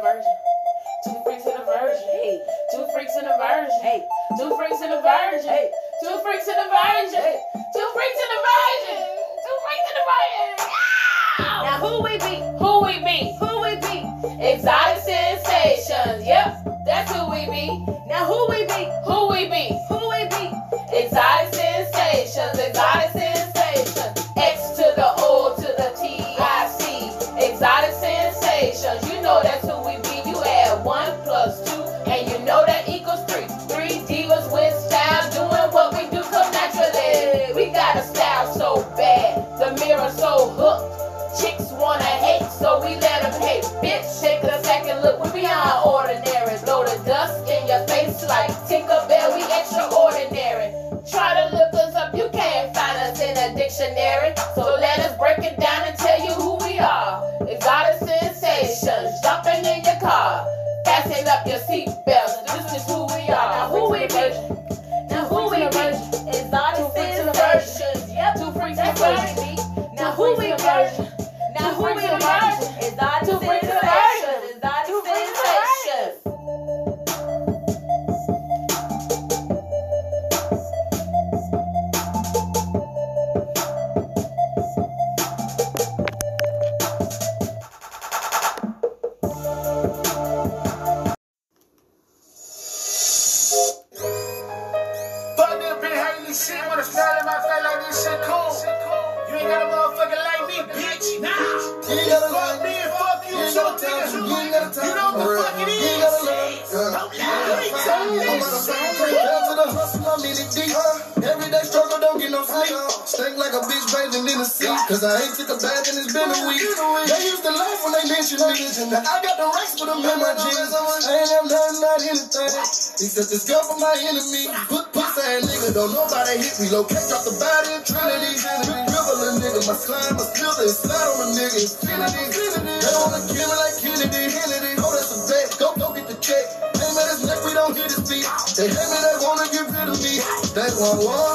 a virgin. Two freaks and a virgin. Hey, Two freaks and a virgin. hey, Two freaks and a virgin. hey. Two freaks and a virgin. Hey. Two freaks and a virgin. Two freaks and a virgin. Now who we be? Who we be? Who we be? Exotic sensations. Yep, that's who we be. Now who we be? Who we be? Bitch, take a second look, we beyond ordinary. Blow the dust in your face like Tinkerbell, we extraordinary. Try to look us up, you can't find us in a dictionary. So let us break it down and tell you who we are. Exotic sensations, jumping in your car. Fasten up your seatbelts, this is who we are. Now who we be? Now who we be? Exotic Two freaks and a sensations. Yep. Two freaks and That's what we be. Now who we and be? Now who we be? Exotic Cause I ain't took a bath and it's been a week. They used to laugh when they mentioned me. Now I got the racks for them in my jeans. I ain't have nothing, not anything. Except this gun for my enemy. Put pussy ass nigga, don't nobody hit me. Locate, drop the body in Trinity. River, little nigga, my slime, my still and slide on a nigga. Infinity. They wanna kill me like Kennedy. Kennedy. Oh, that's a bet. Go, go get the check. Don't feet. They hate me, they wanna get rid of me. They want war.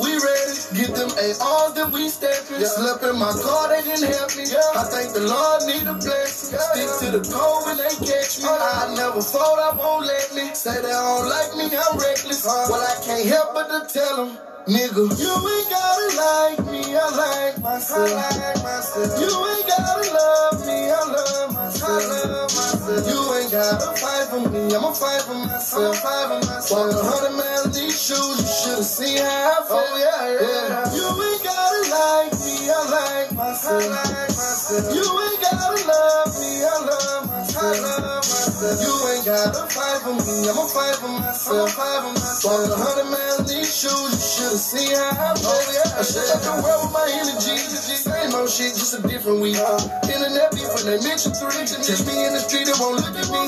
We ready, get them ARs, then we steppin'. Slept in my car, they didn't help me. I thank the Lord need a blessing. Stick to the code when they catch me. I never fold, I won't let me. Say they don't like me, I'm reckless. Well, I can't help but to tell them. Nigga, you ain't gotta like me, I like myself. I like myself. You ain't gotta love me, I love myself. I love myself. You ain't gotta fight for me, I'ma fight for myself. Fight for myself. Walk a hundred miles in these shoes, you should've seen how I feel. Oh yeah, yeah. You ain't gotta like me, I like myself. I like myself. You ain't gotta love me, I love myself. I love myself. You ain't gotta fight for me, I'ma fight for myself. Fight for myself. Walk a hundred miles in these shoes, you should've seen how I. Oh yeah, I up the world with my energy. Same old shit, just a different week. Internet beef when they mention three. Catch me in the street, they won't look at me.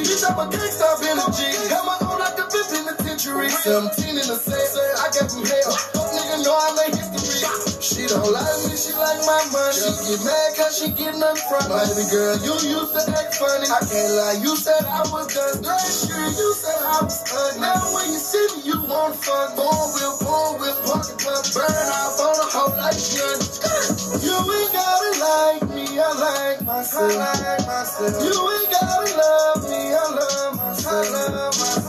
Bitch, I'm a gangsta, I've been a G. Held my own like a penitentiary. 17 in the same, I gave him hell. Fuck nigga know I made history. She don't like me, she like my money. She get mad cause she get nothing from me. Baby girl, you used to act funny. I can't lie, you said I was done. Last year, you said I was ugly. Now when you see me, you want fun. Born with, born with, pocket puff. Burn off on a hoe like gun. You ain't gotta like me, I like myself. I like myself. You ain't gotta love me,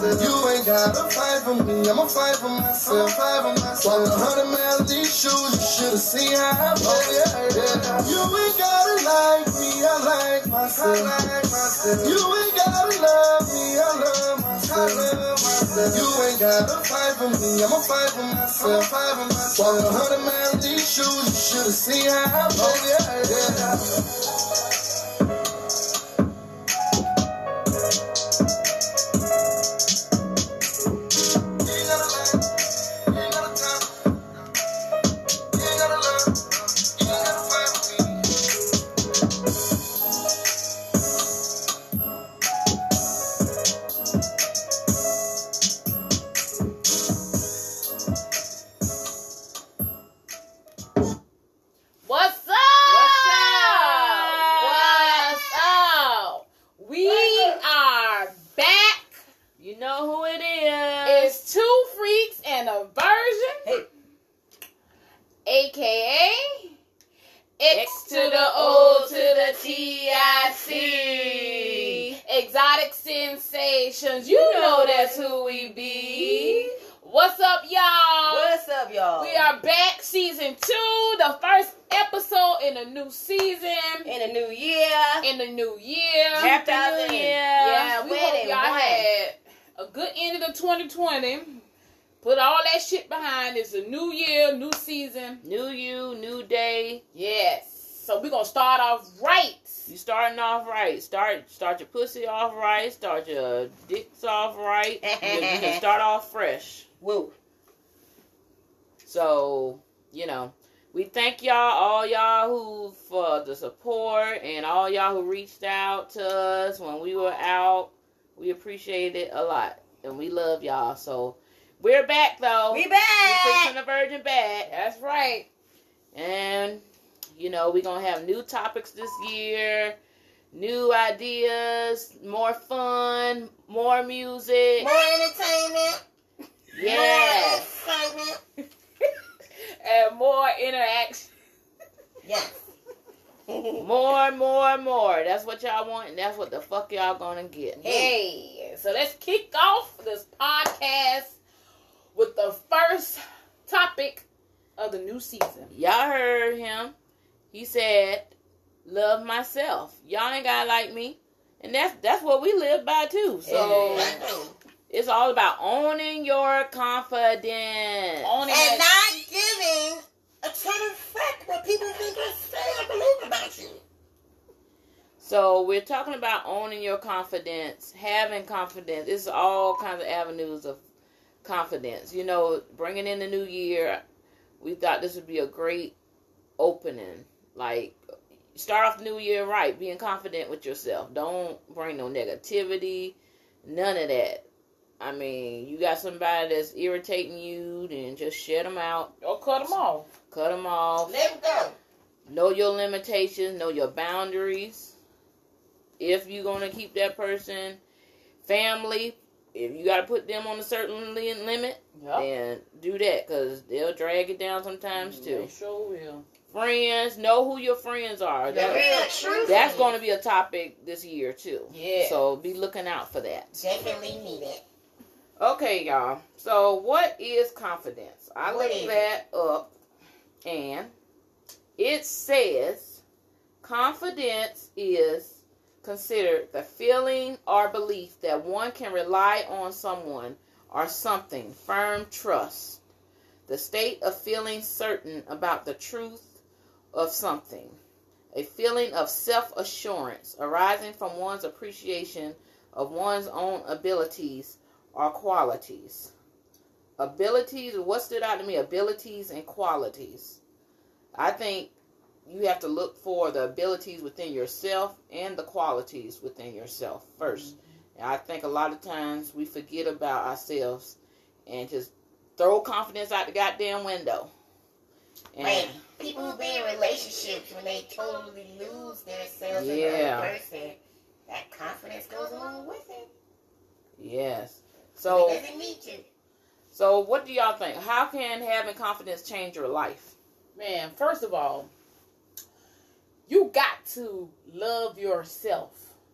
myself. You ain't gotta fight for me, I'ma fight for myself. Fight for myself. A hundred miles these shoes, you should've seen how I feel. Oh, yeah, yeah. You ain't gotta like me, I like myself. I like myself. You ain't gotta love me, I love myself. I love myself. You ain't gotta fight for me, I'ma fight for myself. Fight for myself. A hundred miles in these shoes, you should've seen how I feel. Oh, yeah, yeah. That shit behind. It's a new year, new season. New you, new day. Yes. So we're gonna start off right. You starting off right. Start start your pussy off right. Start your dicks off right. you, you can start off fresh. Woo. So, you know, we thank y'all, all y'all who for the support and all y'all who reached out to us when we were out. We appreciate it a lot. And we love y'all. So we're back though. We back. We're fixing the virgin back. That's right. And you know, we're gonna have new topics this year, new ideas, more fun, more music. More entertainment. Yes. More. And more interaction. Yes. More, more, more. That's what y'all want, and that's what the fuck y'all gonna get. Hey, so let's kick off this podcast with the first topic of the new season. Y'all heard him. He said, "Love myself." Y'all ain't gotta like me, and that's that's what we live by too. So Exactly. it's all about owning your confidence. On and it. not giving a ton of fuck what people think or say or believe about you. So we're talking about owning your confidence, having confidence. It's all kinds of avenues of confidence. You know, bringing in the new year, we thought this would be a great opening. Like, start off the new year right, being confident with yourself. Don't bring no negativity, none of that. I mean, you got somebody that's irritating you, then just shut them out, Or cut them off. cut them off. Let them go. Know your limitations, know your boundaries. If you're going to keep that person, family, if you got to put them on a certain li- limit, Yep. then do that because they'll drag it down sometimes mm, They too. sure will. Friends, know who your friends are. The That- real truth. that's going to be a topic this year too. Yeah. So be looking out for that. Definitely need it. Okay, y'all. So what is confidence? I What looked is it? that up and it says confidence is considered the feeling or belief that one can rely on someone or something, firm trust, the state of feeling certain about the truth of something, a feeling of self assurance arising from one's appreciation of one's own abilities or qualities. Abilities, what stood out to me? Abilities and qualities. I think you have to look for the abilities within yourself and the qualities within yourself 1st And I think a lot of times we forget about ourselves and just throw confidence out the goddamn window. And Like people who be in relationships when they totally lose themselves in Yeah. another person, that confidence goes along with it. yes. it So doesn't need you. so what do y'all think? How can having confidence change your life? Man, first of all, you got to love yourself.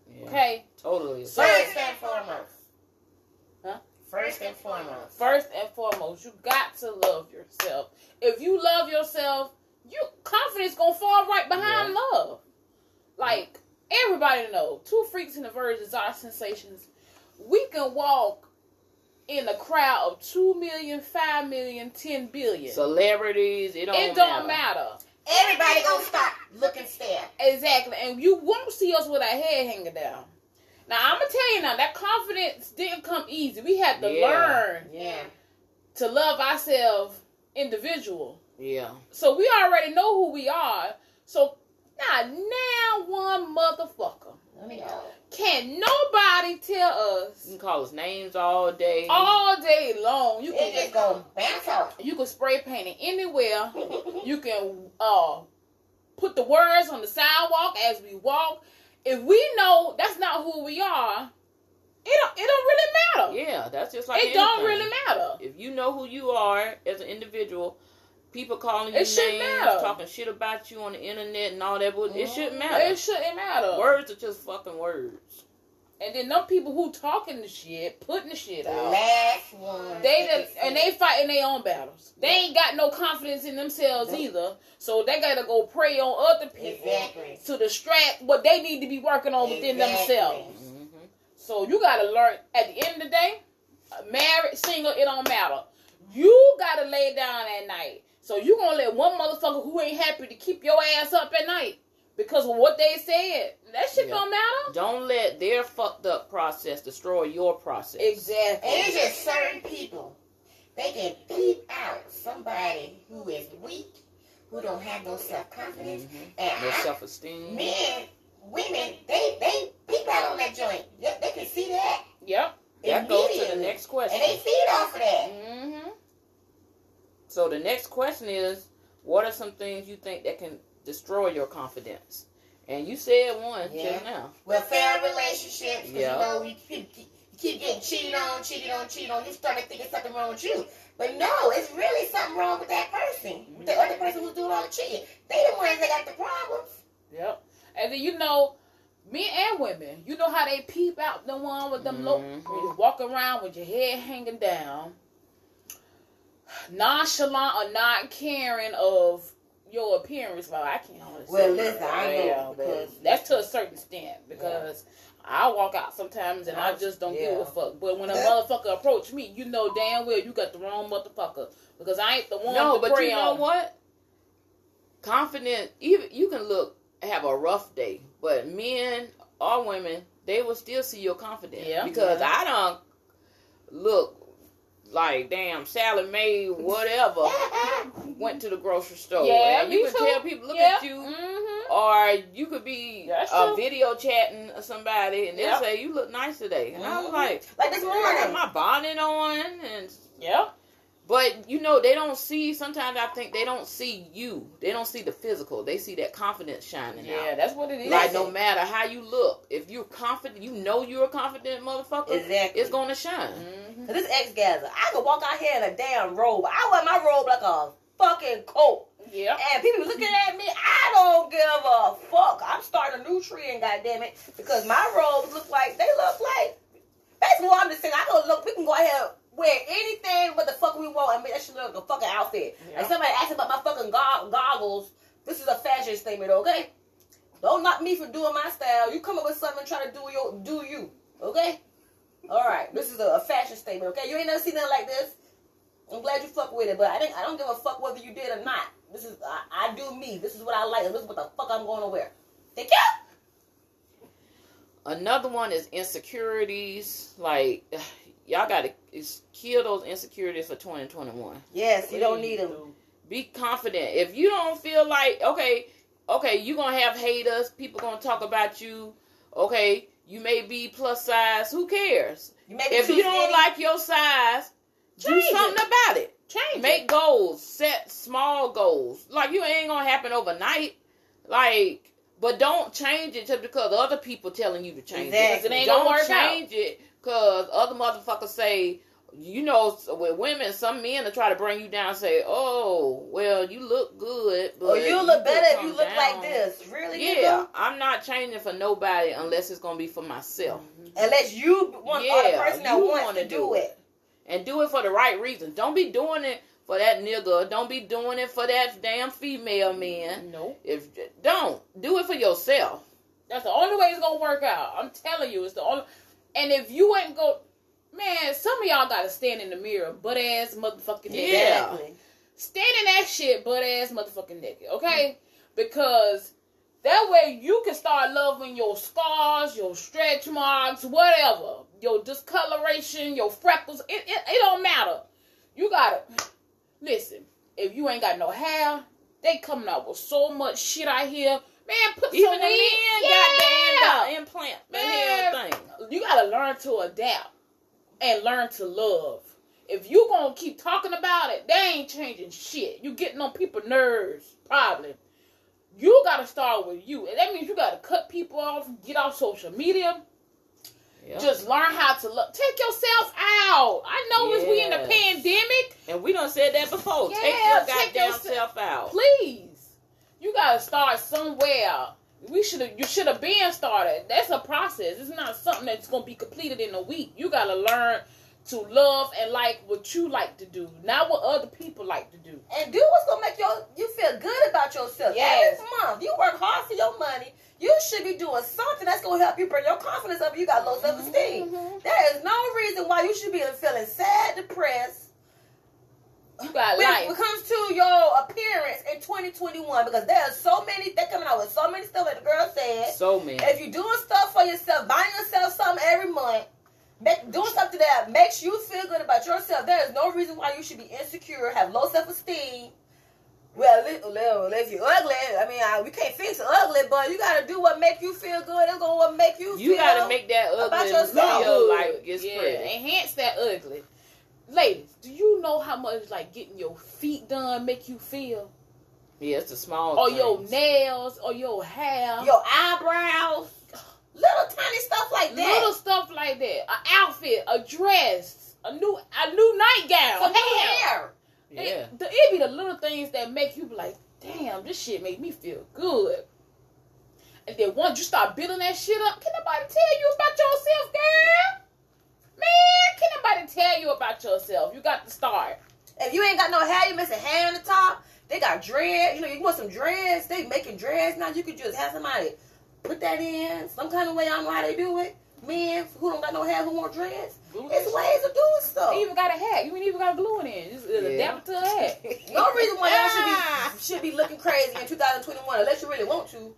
Yeah, Okay? Totally. So- First and foremost. Huh? First and foremost. First and foremost, you got to love yourself. If you love yourself, you confidence gonna fall right behind love. Like everybody know, two freaks and the virgins are sensations. We can walk in a crowd of two million, five million, ten billion. Celebrities, it don't it don't matter. Everybody gonna stop, look and stare. Exactly. And you won't see us with our head hanging down. Now I'm gonna tell you now that confidence didn't come easy. We had to Yeah. learn Yeah. to love ourselves individual. Yeah. So we already know who we are. So now now one motherfucker. Let me know. Can nobody tell us? You can call us names all day. all day long you It can just gonna bounce off. you can spray paint it anywhere. You can uh put the words on the sidewalk as we walk. If we know that's not who we are, it don't it don't really matter. Yeah, that's just like it don't really matter. If you know who you are as an individual, people calling you It shouldn't names, matter. talking shit about you on the internet and all that, bull- it shouldn't matter. It shouldn't matter. Words are just fucking words. And then them people who talking the shit, putting the shit out. last one. They that the, and they fighting their own battles. They ain't got no confidence in themselves Nope. either. So they gotta go prey on other people Exactly. to distract what they need to be working on within Exactly. themselves. Mm-hmm. Mhm. So you gotta learn at the end of the day, married, single, it don't matter. You gotta lay down at night. So you gonna let one motherfucker who ain't happy to keep your ass up at night because of what they said. That shit Yeah. don't matter. Don't let their fucked up process destroy your process. Exactly. And it's just certain people. They can peep out somebody who is weak, who don't have no self confidence, Mhm. and No self esteem. men, women, they they peep out on that joint. They, they can see that. Yep. That goes to the next question. And they feed off of that. Mm-hmm. So the next question is, what are some things you think that can destroy your confidence? And you said one Yeah. just now. Well, fair relationships, Yeah. you know, you keep, keep, you keep getting cheated on, cheated on, cheated on. You start to think it's something wrong with you. But no, it's really something wrong with that person. With the other person who's doing all the cheating. They the ones that got the problems. Yep. And then you know, men and women, you know how they peep out the one with them low, Mhm. when you walk around with your head hanging down, nonchalant or not caring of your appearance. Well, I can't honestly. Well, listen, I know, well, because- but that's to a certain extent because. I walk out sometimes and I just don't give a fuck. But when a motherfucker approach me, you know damn well you got the wrong motherfucker because I ain't the one. No, to but prey you know on. what? Confident, even you can look have a rough day, but men or women, they will still see your confidence. Yeah. Because Yeah. I don't look like damn Sally Mae, whatever, went to the grocery store. Yeah, and you could too. tell people look at you. Mm-hmm. Or you could be true. video chatting somebody, and they'll Yep. say you look nice today, and I was like, Like this morning, I got morning. my bonnet on, and Yeah. But you know, they don't see. Sometimes I think they don't see you. They don't see the physical. They see that confidence shining Yeah, out. that's what it is. Like no matter how you look, if you're confident, you know you're a confident motherfucker. Exactly. It's gonna shine. Mhm. Cause this ex gather, I could walk out here in a damn robe. I wear my robe like a fucking coat. Yeah. And people looking at me, I don't give a fuck. I'm starting a new trend, goddammit. Because my robes look like they look like basically what I'm just saying, I can look we can go ahead wear anything what the fuck we want and make that shit look like a fucking outfit. Yeah. And somebody asked about my fucking go- goggles. This is a fashion statement, okay? Don't knock me for doing my style. You come up with something and try to do your do you. Okay? Alright. This is a, a fashion statement, okay? You ain't never seen nothing like this. I'm glad you fuck with it, but I think I don't give a fuck whether you did or not. This is I, I do me. This is what I like, and this is what the fuck I'm going to wear. Thank you. Another one is insecurities. Like y'all gotta is kill those insecurities for 2021. Yes, you don't need them. Be confident. If you don't feel like okay, okay, you're gonna have haters. People gonna talk about you. Okay, you may be plus size. Who cares? You If you don't like your size, Change do something it. about it. Change Make it. goals. Set small goals. Like you ain't gonna happen overnight. Like, but don't change it just because other people telling you to change Exactly. it. It ain't don't gonna work out. change it because other motherfuckers say. You know, with women, some men will try to bring you down say, "Oh, well, you look good, oh, but Or you look could better if you look down." like this. Really? Yeah, I'm not changing for nobody unless it's gonna be for myself. Mm-hmm. Unless you want are the person that wants wanna do do it. and do it for the right reason. Don't be doing it for that nigga. Don't be doing it for that damn female man. No. If don't do it for yourself. That's the only way it's gonna work out. I'm telling you, it's the only. And if you ain't go, man, some of y'all gotta stand in the mirror, butt ass motherfucking naked. Yeah. Exactly. Stand in that shit, butt ass motherfucking naked, okay? Because that way you can start loving your scars, your stretch marks, whatever, your discoloration, your freckles. It it, it don't matter. You gotta listen. If you ain't got no hair, they coming out with so much shit out here. Man, put Even some the men weed. got yeah. the implant, the Man. thing. You gotta learn to adapt and learn to love. If you gonna keep talking about it, they ain't changing shit. You getting on people's nerves, probably. You gotta start with you, and that means you gotta cut people off, get off social media, Yeah. just learn how to look. Take yourself out. I know it's we in the pandemic. and we done said that before. Yeah, take your take goddamn yourself- self out. Please, you gotta start somewhere. we should have you should have been started. That's a process. It's not something that's gonna be completed in a week. You gotta learn to love and like what you like to do, not what other people like to do. and do what's gonna make your you feel good about yourself. Yes. Every month, you work hard for your money. You should be doing something that's gonna help you bring your confidence up. You got low self esteem. Mhm. There is no reason why you should be feeling sad, depressed. You got When life. it comes to your appearance in 2021, because there are so many, they're coming out with so many stuff, like the girl said. So many. If you're doing stuff for yourself, buying yourself something every month, make, doing something that makes you feel good about yourself, there is no reason why you should be insecure, have low self esteem. Well, if you're ugly, I mean, I, we can't fix ugly, but you gotta do what make you feel good. It's gonna what make you. You feel gotta make that about ugly yourself. feel like it's Yeah. pretty. Enhance that ugly. Ladies, do you know how much like getting your feet done make you feel? Yeah, it's the small. Or your nails, or your hair, your eyebrows, little tiny stuff like that. little stuff like that. An outfit, a dress, a new a new nightgown, Some new hair. hair. Yeah. It, the, it be the little things that make you be like, damn, this shit make me feel good. And then once you start building that shit up, can nobody tell you about yourself, girl? Man, can nobody tell you about yourself? You got to start. If you ain't got no hair, you missing hair on the top. They got dreads. You know, you want some dreads. They making dreads now. You could just have somebody put that in some kind of way. I don't know how they do it. Men who don't got no hair who want dreads. Glue It's ways of doing stuff. You even got a hat. You ain't even got glue it in. Just uh, Yeah. adapt to a hat. No reason why y'all should Ah. be should be looking crazy in 2021 unless you really want to.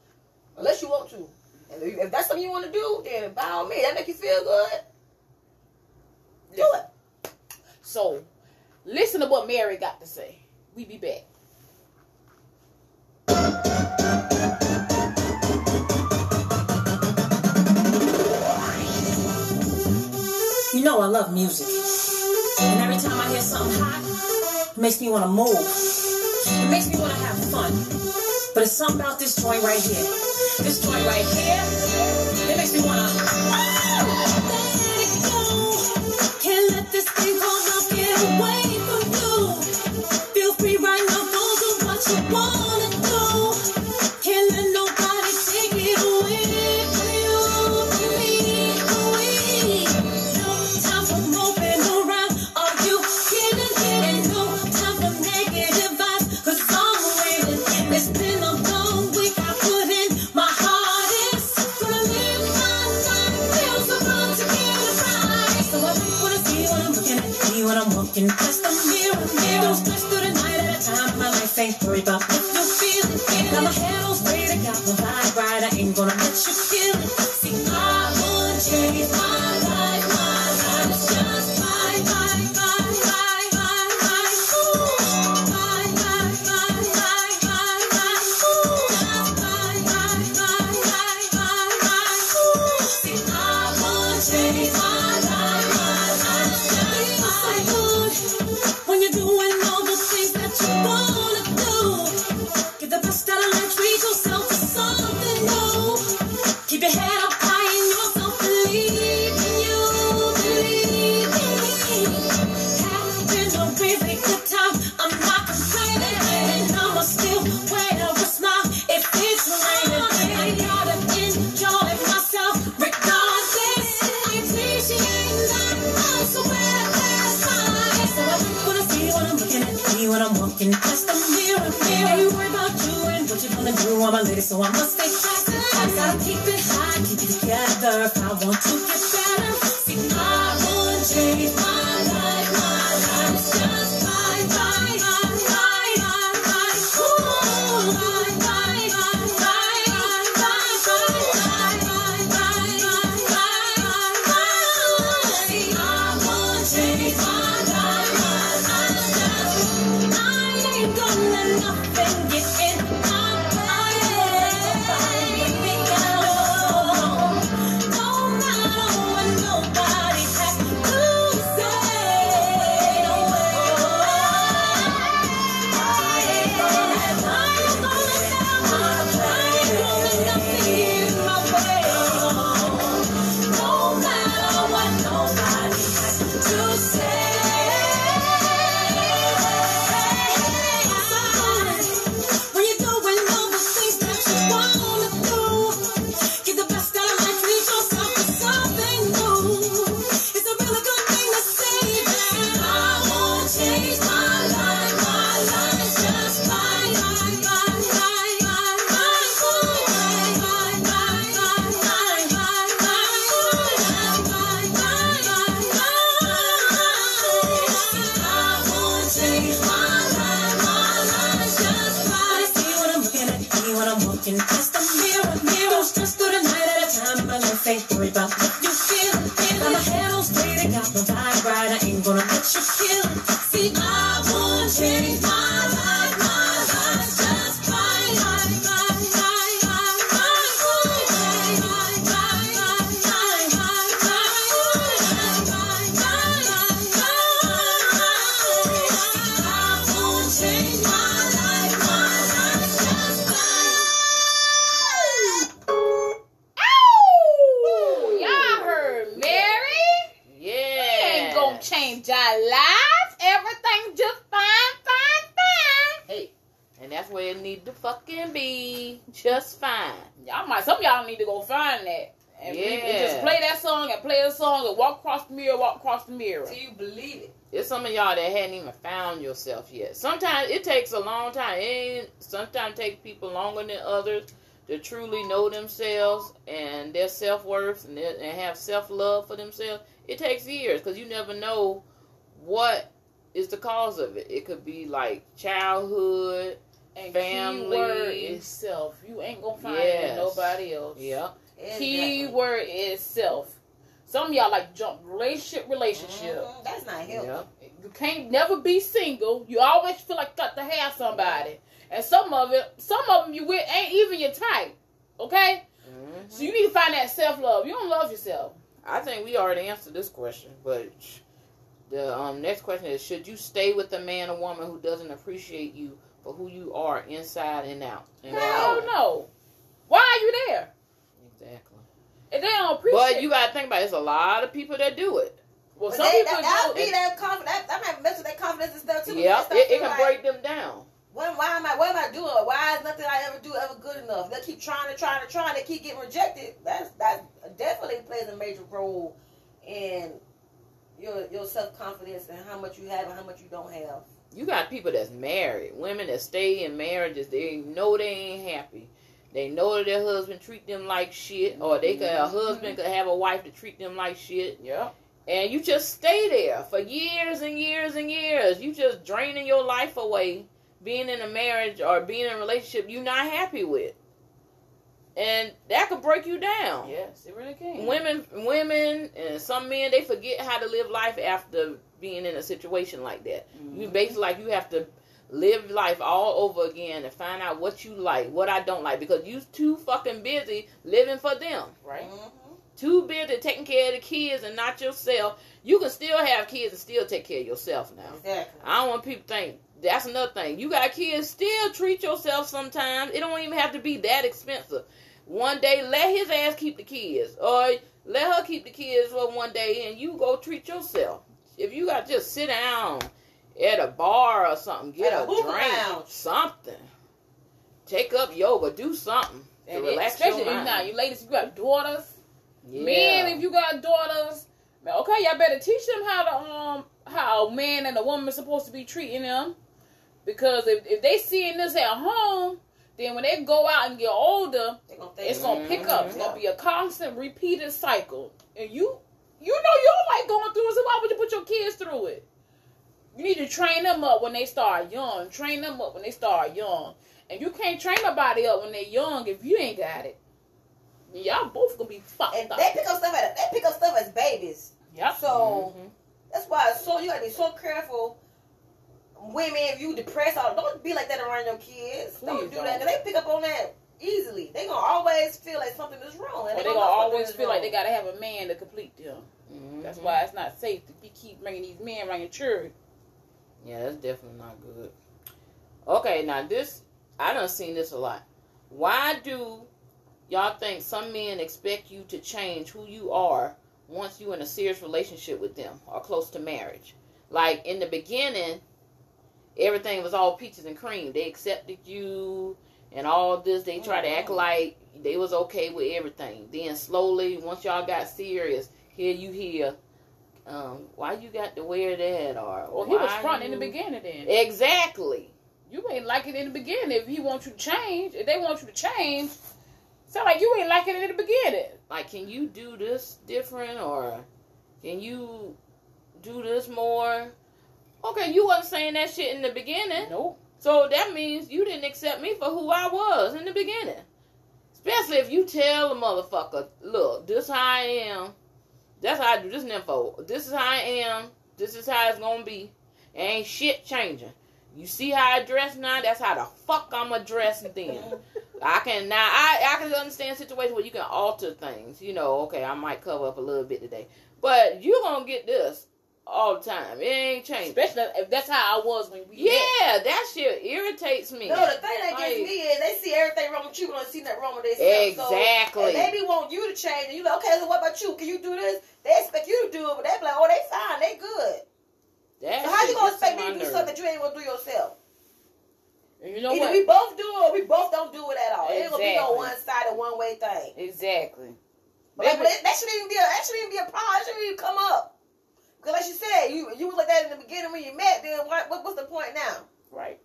Unless you want to. And if if that's something you want to do, then by all means, that make you feel good. Do it. So, listen to what Mary got to say. We be back. You know I love music. And every time I hear something hot, it makes me want to move. It makes me want to have fun. But it's something about this joint right here. This joint right here, it makes me want to. Let yourself yet. Sometimes it takes a long time. It ain't, sometimes take people longer than others to truly know themselves and their self worth and, and have self love for themselves. It takes years because you never know what is the cause of it. It could be like childhood. And Family. keyword is self. You ain't gonna find it in nobody else. Yeah. Keyword is self. Some of y'all like jump relationship, relationship. Mhm, That's not healthy. Yeah. You can't never be single. You always feel like you got to have somebody. And some of it, some of them you with ain't even your type. Okay? Mhm. So you need to find that self love. You don't love yourself. I think we already answered this question, but the um, next question is: Should you stay with a man or woman who doesn't appreciate you for who you are inside and out? And Hell no. Why are you there? Exactly. If they don't appreciate But you gotta think about it. There's a lot of people that do it. Well, But some they, people that, that'll do be that confidence. That, that might mess with their confidence and stuff too. Yeah, it, it can like, break them down. What, why am I? What am I doing? Why is nothing I ever do ever good enough? They keep trying to trying to trying. They keep getting rejected. That's that definitely plays a major role in your your self confidence and how much you have and how much you don't have. You got people that's married, women that stay in marriages. They know they ain't happy. They know that their husband treat them like shit, or they could a mm-hmm. husband mm-hmm. could have a wife to treat them like shit. Yeah. And you just stay there for years and years and years. You just draining your life away, being in a marriage or being in a relationship you're not happy with, and that could break you down. Yes, it really can. Women, women, and some men they forget how to live life after being in a situation like that. You basically like you have to live life all over again and find out what you like, what I don't like, because you too fucking busy living for them right? Mhm. Too busy taking care of the kids and not yourself. You can still have kids and still take care of yourself now. Exactly. I don't want people to think that's another thing. You got kids, still treat yourself sometimes. It don't even have to be that expensive. One day let his ass keep the kids. Or let her keep the kids for one day and you go treat yourself. If you got to just sit down at a bar or something, get At a a drink, lounge. something. Take up yoga, do something to And relax especially your mind. now, you ladies, you got daughters. Yeah. Men, if you got daughters, okay, y'all better teach them how to um how a man and a woman supposed to be treating them. Because if, if they seeing this at home, then when they go out and get older, gonna it's gonna pick up. It's gonna be a constant repeated cycle. And you you know you don't like going through it, so why would you put your kids through it? You need to train them up when they start young. Train them up when they start young. And you can't train nobody up when they're young if you ain't got it. Y'all both gonna be fucked and up. they pick up stuff. At, they pick up stuff as babies. Yep. So Mhm. that's why it's so you gotta be so careful. Women, if you depressed, or don't be like that around your kids. Please don't do don't. that. 'cause they pick up on that easily. They gonna always feel like something is wrong. Or And they know gonna something always is feel like they gotta have a man to complete them. Mhm. That's why it's not safe to be keep bringing these men around your church. Yeah, that's definitely not good. Okay, now this I don't seen this a lot. Why do y'all think some men expect you to change who you are once you're in a serious relationship with them or close to marriage? Like in the beginning, everything was all peaches and cream. They accepted you and all this. They tried to act Mhm. like they was okay with everything. Then slowly, once y'all got serious, here you hear, um, why you got to wear that or Well, he was front in the beginning then. Exactly. You ain't like it in the beginning. If he wants you to change, if they want you to change, sound like you ain't like it in the beginning. Like, can you do this different or can you do this more? Okay, you wasn't saying that shit in the beginning. Nope. So that means you didn't accept me for who I was in the beginning. Especially if you tell a motherfucker, look, this how I am. That's how I do this info. This is how I am. This is how it's gonna be. Ain't shit changing. You see how I dress now? That's how the fuck I'ma dress then. I can now I, I can understand situations where you can alter things. You know, okay, I might cover up a little bit today. But you're gonna get this all the time. It ain't changed. Especially if that's how I was when we met. Yeah, that shit irritates me. No, the thing that gets Like- me is they see everything wrong with you, but don't see nothing wrong with themselves. Exactly. So, and they be want you to change, and you like, okay, so what about you? Can you do this? They expect you to do it, but they be like, oh, they fine, they good. That So how you gonna expect me to do something that you ain't gonna do yourself? And you know Either what? we both do it or we both don't do it at all. It ain't gonna be no Exactly. one sided, one way thing. Exactly. But like, but that, that shouldn't even be a that shouldn't even be a problem. That shouldn't even come up. Because like you said, you you was like that in the beginning when you met. Then what, what what's the point now? Right.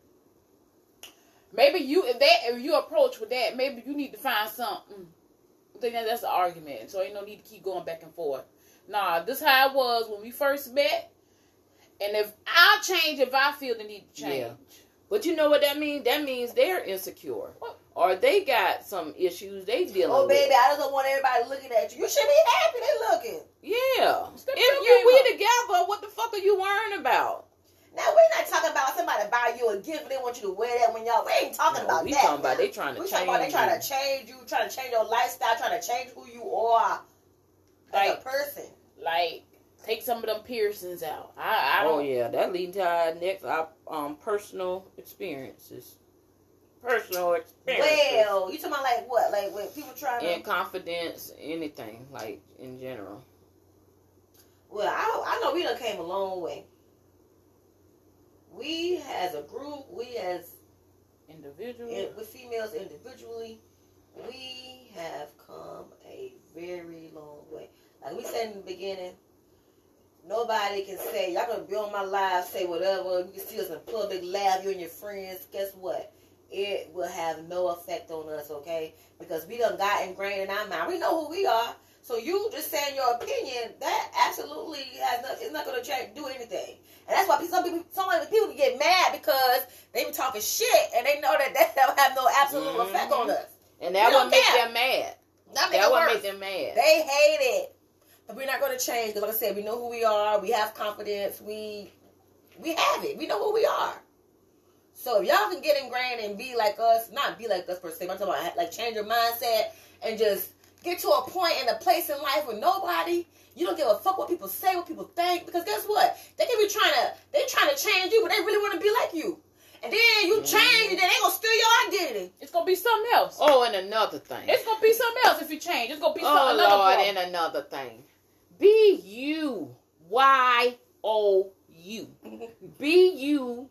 Maybe you if that if you approach with that, maybe you need to find something. I think that that's the argument. So ain't no need to keep going back and forth. Nah, this how it was when we first met. And if I'll change if I feel the need to change. Yeah. But you know what that means? That means they're insecure. Or they got some issues they dealing oh, with. Oh with. baby, I just don't want everybody looking at you. You should be happy they looking. Yeah. Step If you we up. together, what the fuck are you worrying about? Now we're not talking about somebody buy you a gift and they want you to wear that when y'all. We ain't talking No, about we that. talking about they trying to we change about they trying you. to change you, trying to change your lifestyle, trying to change who you are as a Like- person. Like take some of them piercings out. I, I don't Oh yeah, that leads to our next our um personal experiences. Personal experiences. Well, you talking about like what? Like when people trying in to. confidence, anything like in general. Well, I I know we done came a long way. We as a group, we as individuals, in- with females individually, we have come a very long way. Like we said in the beginning, nobody can say y'all gonna be on my live, say whatever. You can see us in public, laugh, you and your friends. Guess what? It will have no effect on us, okay? Because we done got ingrained in our mind. We know who we are. So you just saying your opinion, that absolutely has not. It's not gonna change, do anything. And that's why some people, some people get mad because they be talking shit and they know that that don't have no absolute effect on mm-hmm. us. And that would make them mad. That That would make them mad. They hate it, but we're not going to change because, like I said, we know who we are. We have confidence. We we have it. We know who we are. So if y'all can get ingrained and be like us, not be like us per se, but I'm talking about like change your mindset and just get to a point and a place in life where nobody, you don't give a fuck what people say, what people think, because guess what? They can be trying to, they trying to change you, but they really want to be like you. And then you mm-hmm. change, and then they gonna steal your identity. It's gonna be something else. Oh, and another thing. It's gonna be something else if you change. It's gonna be oh some, another Lord, problem. and another thing. Be you. Y O U. Be you.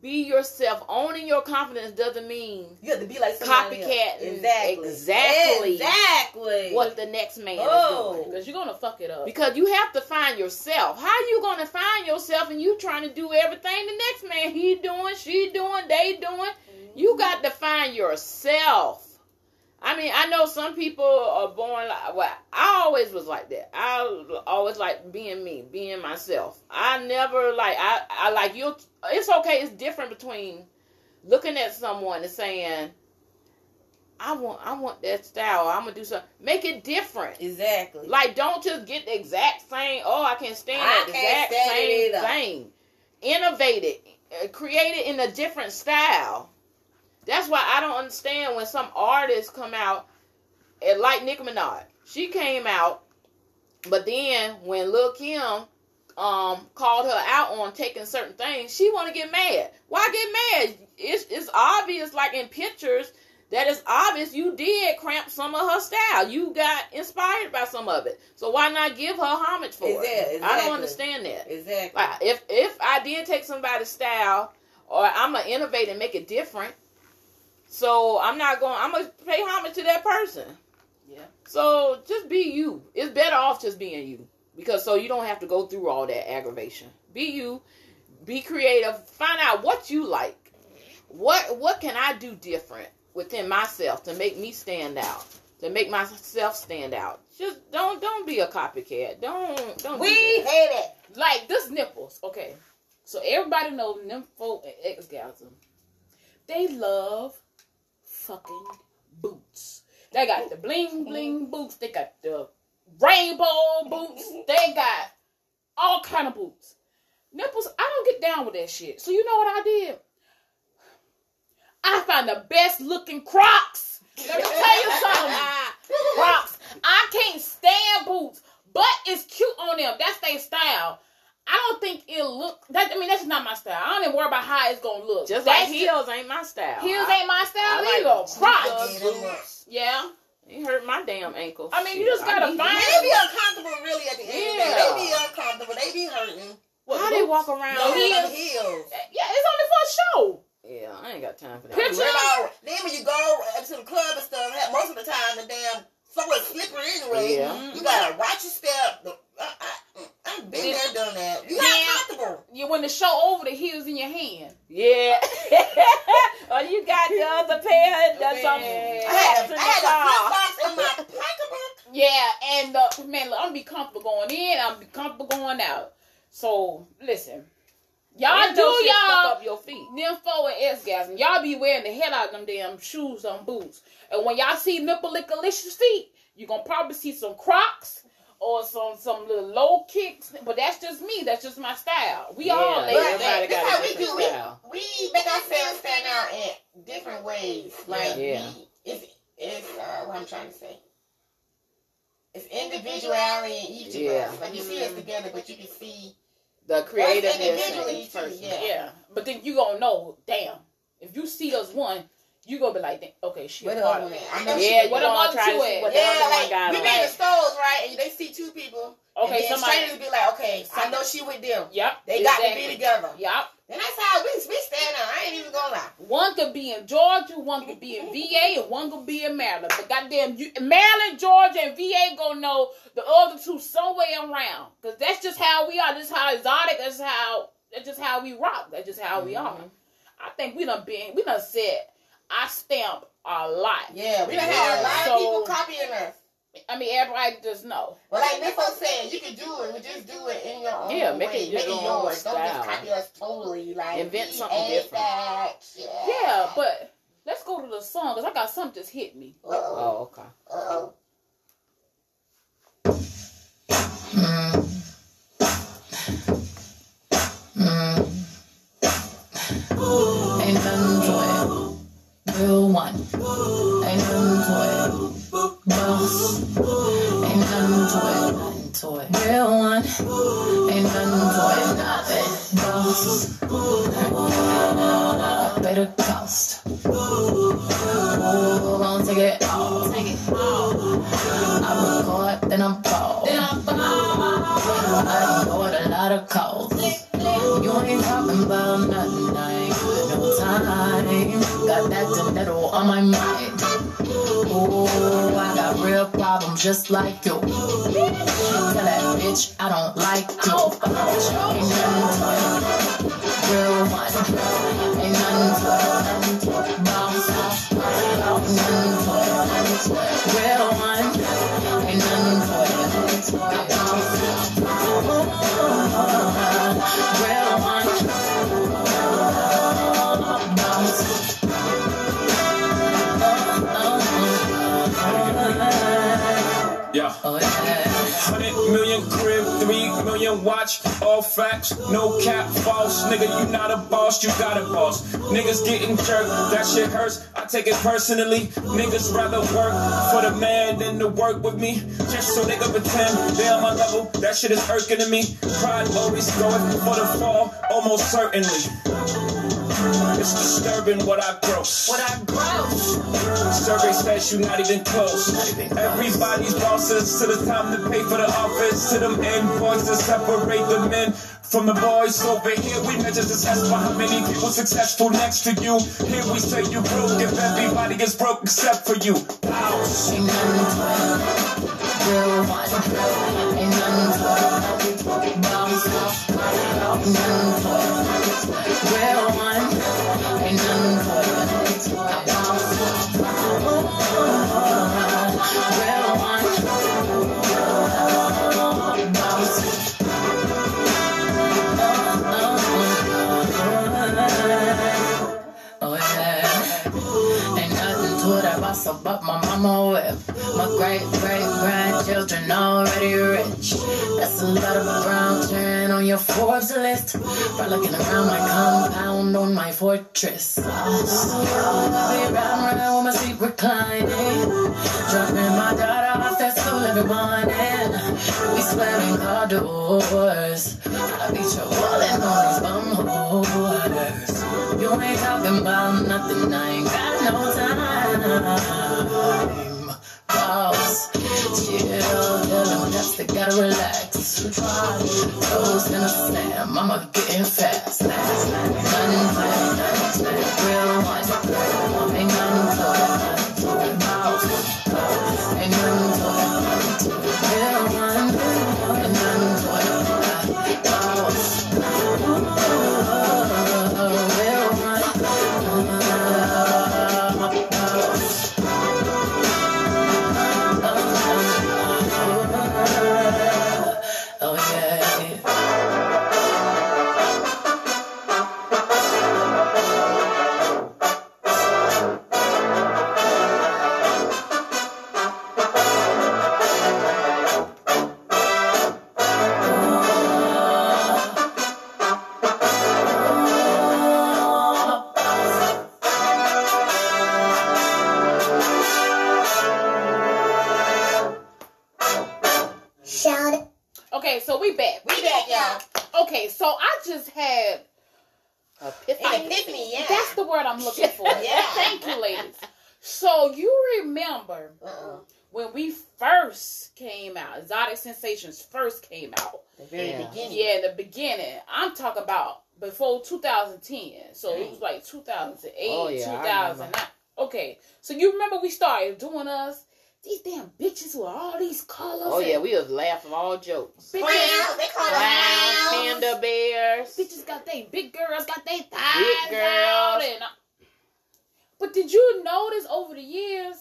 Be yourself. Owning your confidence doesn't mean You have to be like somebody else. Exactly. exactly Exactly. what the next man Oh. is doing. Because you're gonna fuck it up. Because you have to find yourself. How you gonna find yourself and you trying to do everything the next man he doing, she doing, they doing? You mm-hmm. got to find yourself. I mean, I know some people are born like. Well, I always was like that. I always like being me, being myself. I never like. I I like you. It's okay. It's different between looking at someone and saying, "I want, I want that style. I'm gonna do something." Make it different. Exactly. Like, don't just get the exact same. Oh, I can't stand I that exact same thing. Innovate it, create it in a different style. That's why I don't understand when some artists come out, and like Nicki Minaj. She came out, but then when Lil Kim um called her out on taking certain things, she want to get mad. Why get mad? It's it's obvious, like in pictures, that it's obvious you did cramp some of her style. You got inspired by some of it. So why not give her homage for Exactly, it? I don't understand that. Exactly. Like if if I did take somebody's style, or I'm gonna innovate and make it different, so I'm not going. I'm gonna pay homage to that person. Yeah. So just be you. It's better off just being you because so you don't have to go through all that aggravation. Be you. Be creative. Find out what you like. What what can I do different within myself to make me stand out? To make myself stand out. Just don't don't be a copycat. Don't don't. we do hate it. Like this nipples. Okay. So everybody knows nympho and exgasm. Um, they love fucking boots. They got the bling bling boots. They got the rainbow boots. They got all kind of boots. Nipples, I don't get down with that shit. So you know what I did? I found the best looking Crocs. Let me tell you something. Crocs. I can't stand boots, but it's cute on them. That's their style. I don't think it'll look. That I mean, that's not my style. I don't even worry about how it's gonna look. Just That's like heels ain't my style. Heels I- ain't my style I like either. Crocs. sneakers, boots. Yeah. It hurt my damn ankles. I mean, you just gotta I need find- it. They be uncomfortable, really. At the end of the Yeah. day, they be uncomfortable. They be hurting. How they walk around? No, No heels. heels. Eh, yeah, it's only for a show. Yeah, I ain't got time for that. Picture- Well, then when you go to the club and stuff, most of the time the damn somewhere slippery anyway. Yeah. Mm-hmm. You gotta watch your step. I, I, I've been Then- there, done that. You then- got comfortable. You when the show over, the heels in your hand. Yeah. oh, you got the other pair. That's some Man. I had, hats I had a flip flops in my pocketbook. Yeah, and uh, man, look, I'm be comfortable going in. I'm be comfortable going out. So listen, y'all And do y'all up your feet. them forward S gas, y'all be wearing the hell out of them damn shoes on boots. And when y'all see nipple lickalicious feet, you gonna probably see some Crocs or some some little low kicks. But that's just me. That's just my style. We all Yeah, ladies. everybody That's got a how we do it. style. We make ourselves stand out in different ways. Like, Yeah. we, it's, it's uh, what I'm trying to say. It's individuality in each Yeah. of us. Like, you see us together, but you can see The creativeness in each person. yeah. Yeah, but then you gonna know. Damn, if you see us one, you gonna be like, okay, she a what part other of one. it. I know Yeah, she What gonna about try to see at? what the Yeah, other one like got we on. be in the stores, right? And they see two people. Okay, and then somebody. strangers be like, okay, I know she with them. Yep, They got to be together. Yep. And that's how we, we stand out. I ain't even gonna lie. One could be in Georgia, one could be in VA, and one could be in Maryland. But goddamn, you, Maryland, Georgia, and VA gonna know the other two somewhere around. Cause that's just how we are. This is how exotic. That's how. That's just how we rock. That's just how we mm-hmm. are. I think we done been. We done set our stamp a lot. Yeah, we done had a lot So- of people copying us. I mean, everybody just know. But like Nifo said, you can do it, but just do it in your own Yeah, make way. it your make it own yours. Don't just copy us totally. Like Invent something different. That. Yeah. Yeah, but let's go to the song because I got something just hit me. Uh-oh. Oh, okay. Uh-oh. Ain't Nothing. Boss. Cost. Ooh, gonna take it all. Take it all. I record, then I'm bald. Then I'm bald. I ignored a lot of calls. You ain't talking about nothing, I ain't got no time. Got that tomato on my mind. Oh, I got real problems just like you. Tell that bitch I don't like you. Ain't nothing to watch, all facts, no cap, false. Nigga, you not a boss, you got a boss. Niggas getting jerked, that shit hurts. I take it personally. Niggas rather work for the man than to work with me. Just so they can pretend they on my level. That shit is irking to me. Pride always going for the fall, almost certainly. It's disturbing what I gross. What I gross. Survey says you're not even close. Everybody's bosses to the time to pay for the office. To them invoices separate the men from the boys over here. We measure success by how many people successful next to you. Here we say you broke if everybody is broke except for you. House. Ain't up my mama whip. My great great grandchildren already rich. That's a lot of brown turn on your Forbes list. Frolicking around my compound on my fortress. I'll be round round with my seat reclining. Dropping my daughter off at school every morning. We slamming car doors. I your wallet on these bum whores. You ain't talking about nothing, I ain't got no time. Boss, chill, dealing with that, they gotta relax. Toes in the slam, mama getting fast. Nothing play, nothing play, real one. 2010. So it was like 2008, oh, yeah, 2009. Okay, so you remember we started doing us these damn bitches with all these colors. Oh yeah, we was laughing all jokes. bitches, Clowns, they call them Clowns, clowns. panda bears. bitches got they big girls got they thighs Big out girls. and. But did you notice over the years?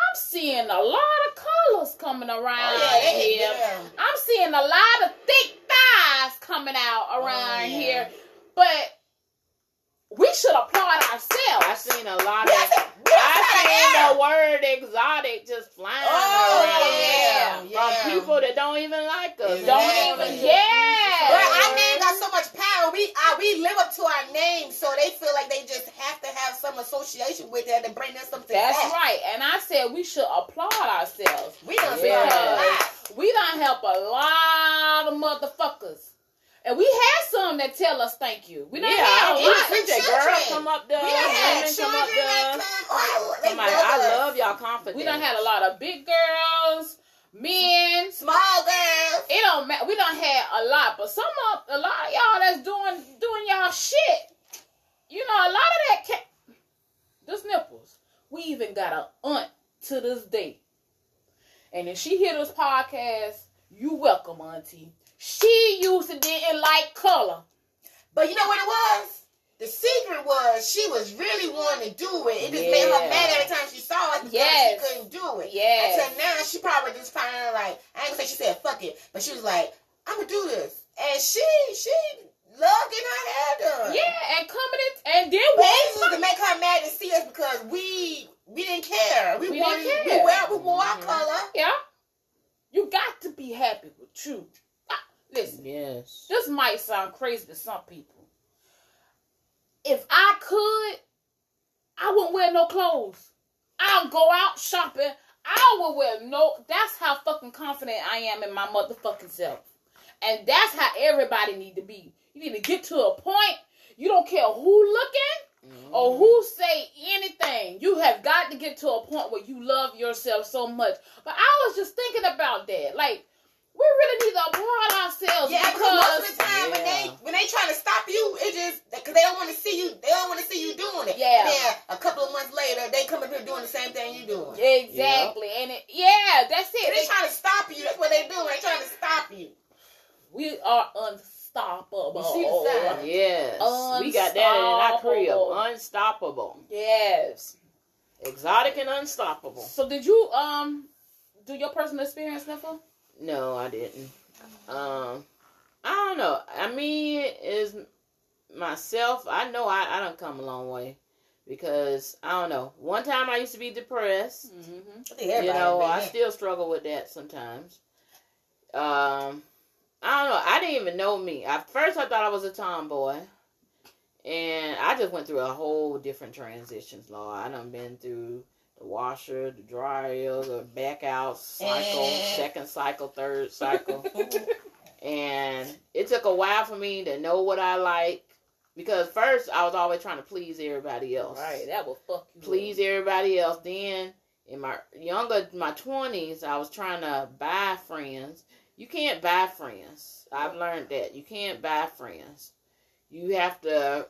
I'm seeing a lot of colors coming around Oh, yeah, here. yeah. I'm seeing a lot of thick thighs coming out around Oh, yeah. here, but we should applaud ourselves. I've seen a lot We of. have to- we have seen the word exotic just flying Oh, around yeah, from yeah. people that don't even like us. Don't even, yeah. But our name got so much power. We uh, we live up to our name, so they feel like they just have to have some association with it to bring us something That's back. right. And I said we should applaud ourselves. We done yeah. a lot. We done help a lot of motherfuckers. And we had some that tell us thank you. We done Yeah, had a I lot. appreciate children. girls come up there, We done had women come up there. that come. Oh, they I'm like, love I love y'all confidence. We don't had a lot of big girls, men. small girls. It don't matter. We don't had a lot, but some of a lot of y'all that's doing doing y'all shit. You know, a lot of that cat. This nipples. We even got a aunt to this day, and if she hear this podcast, you welcome, auntie. She used to didn't like color. But you know what it was? The secret was she was really wanting to do it. It just made her mad every time she saw it because Yes. she couldn't do it. Yeah. Until now, she probably just of like I ain't gonna say she said fuck it, but she was like, I'm gonna do this, and she she loved getting her hair done. Yeah, and coming in and then But what? it was to make her mad to see us because we we didn't care. We, We wanted didn't we care. wear we wore our Mhm. color. Yeah, you got to be happy with you. Listen. Yes. this might sound crazy to some people. If I could, I wouldn't wear no clothes. I'll go out shopping. I would wear no. That's how fucking confident I am in my motherfucking self. And that's how everybody need to be. You need to get to a point. You don't care who looking or Mm-hmm. who say anything. You have got to get to a point where you love yourself so much. But I was just thinking about that. Like, we really need to applaud ourselves Yeah, because because most of the time when they when they trying to stop you, it just because they don't want to see you. They don't want to see you doing it. Yeah. Then a couple of months later, they come up here doing the same thing you doing. Exactly. And it, yeah, that's They, it. they trying to stop you. That's what they doing. They're trying to stop you. we are unstoppable. You see the sign? Yes. We got that in our crib. Unstoppable. Unstoppable. Yes. Exotic and unstoppable. So did you um do your personal experience, Niffa? No, I didn't. Um, I don't know. I mean, is myself. I know I I don't come a long way because I don't know. One time I used to be depressed. Mm-hmm. You know, been I still struggle with that sometimes. Um, I don't know. I didn't even know me. At first, I thought I was a tomboy, and I just went through a whole different transitions. Law, I done been through the washer, the dryer, the back out cycle, second cycle, third cycle, and it took a while for me to know what I like. Because first, I was always trying to please everybody else Right, that will fuck you. up. please everybody else. Then in my younger, my twenties, I was trying to buy friends. You can't buy friends. I've learned that you can't buy friends. You have to